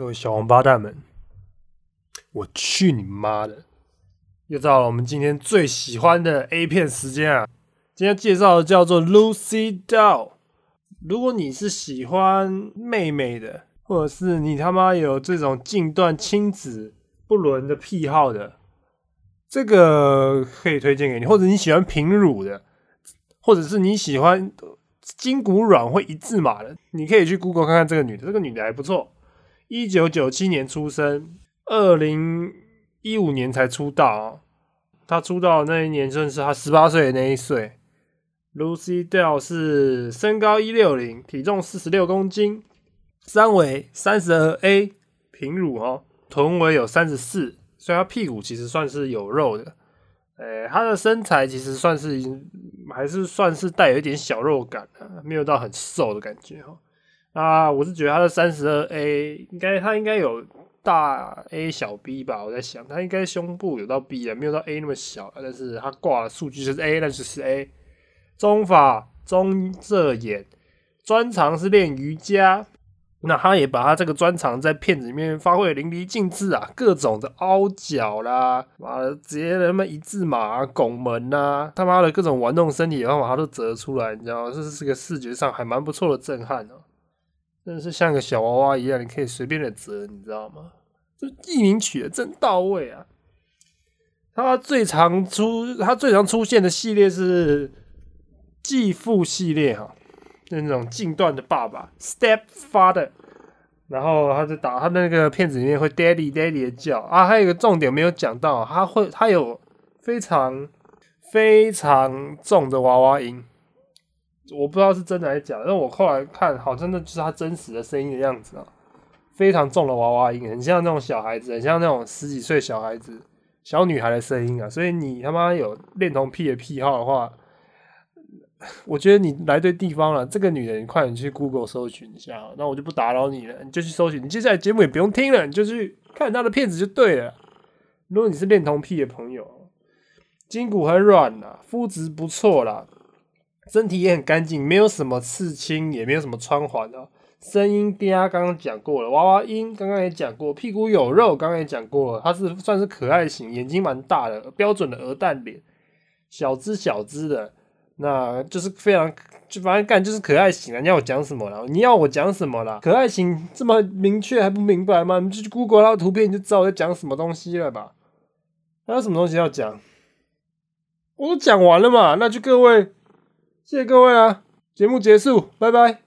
各位小王八蛋们，我去你妈的！又到了我们今天最喜欢的 A 片时间啊！今天介绍的叫做 Lucy Doll。如果你是喜欢妹妹的，或者是你他妈有这种近段亲子不伦的癖好的，这个可以推荐给你；或者你喜欢平乳的，或者是你喜欢筋骨软会一字马的，你可以去 Google 看看这个女的。这个女的还不错。一九九七年出生，二零一五年才出道。他出道的那一年正是他十八岁的那一岁。Lucy Dell 是身高一六零，体重四十六公斤，三围三十二 A，平乳哦，臀围有三十四，所以他屁股其实算是有肉的。诶，他的身材其实算是已经还是算是带有一点小肉感的，没有到很瘦的感觉哈。啊，我是觉得他的三十二 A 应该他应该有大 A 小 B 吧，我在想他应该胸部有到 B 啊，没有到 A 那么小，但是他挂的数据就是 A，那就是 A。中法中这眼，专长是练瑜伽，那他也把他这个专长在片子里面发挥淋漓尽致啊，各种的凹角啦，妈的直接他妈一字马拱门呐，他妈的各种玩弄身体的方法他都折出来，你知道吗？这是个视觉上还蛮不错的震撼哦。真的是像个小娃娃一样，你可以随便的折，你知道吗？这艺名取的真到位啊！他最常出，他最常出现的系列是继父系列哈，那种近段的爸爸 （stepfather），然后他就打他那个片子里面会 “daddy daddy” 的叫啊。还有一个重点没有讲到，他会他有非常非常重的娃娃音。我不知道是真的还是假，但我后来看好真的就是他真实的声音的样子啊，非常重的娃娃音，很像那种小孩子，很像那种十几岁小孩子、小女孩的声音啊。所以你他妈有恋童癖的癖好的话，我觉得你来对地方了。这个女人，你快点去 Google 搜寻一下，那我就不打扰你了，你就去搜寻。你接下来节目也不用听了，你就去看她的片子就对了。如果你是恋童癖的朋友，筋骨很软啦，肤质不错啦。身体也很干净，没有什么刺青，也没有什么穿环的。声音嗲，刚刚讲过了。娃娃音，刚刚也讲过。屁股有肉，刚刚也讲过了。它是算是可爱型，眼睛蛮大的，标准的鹅蛋脸，小只小只的，那就是非常就反正干就是可爱型啊。你要我讲什么了？你要我讲什么了？可爱型这么明确还不明白吗？你就去 Google 那图片，你就知道我在讲什么东西了吧？还有什么东西要讲？我都讲完了嘛，那就各位。谢谢各位啊！节目结束，拜拜。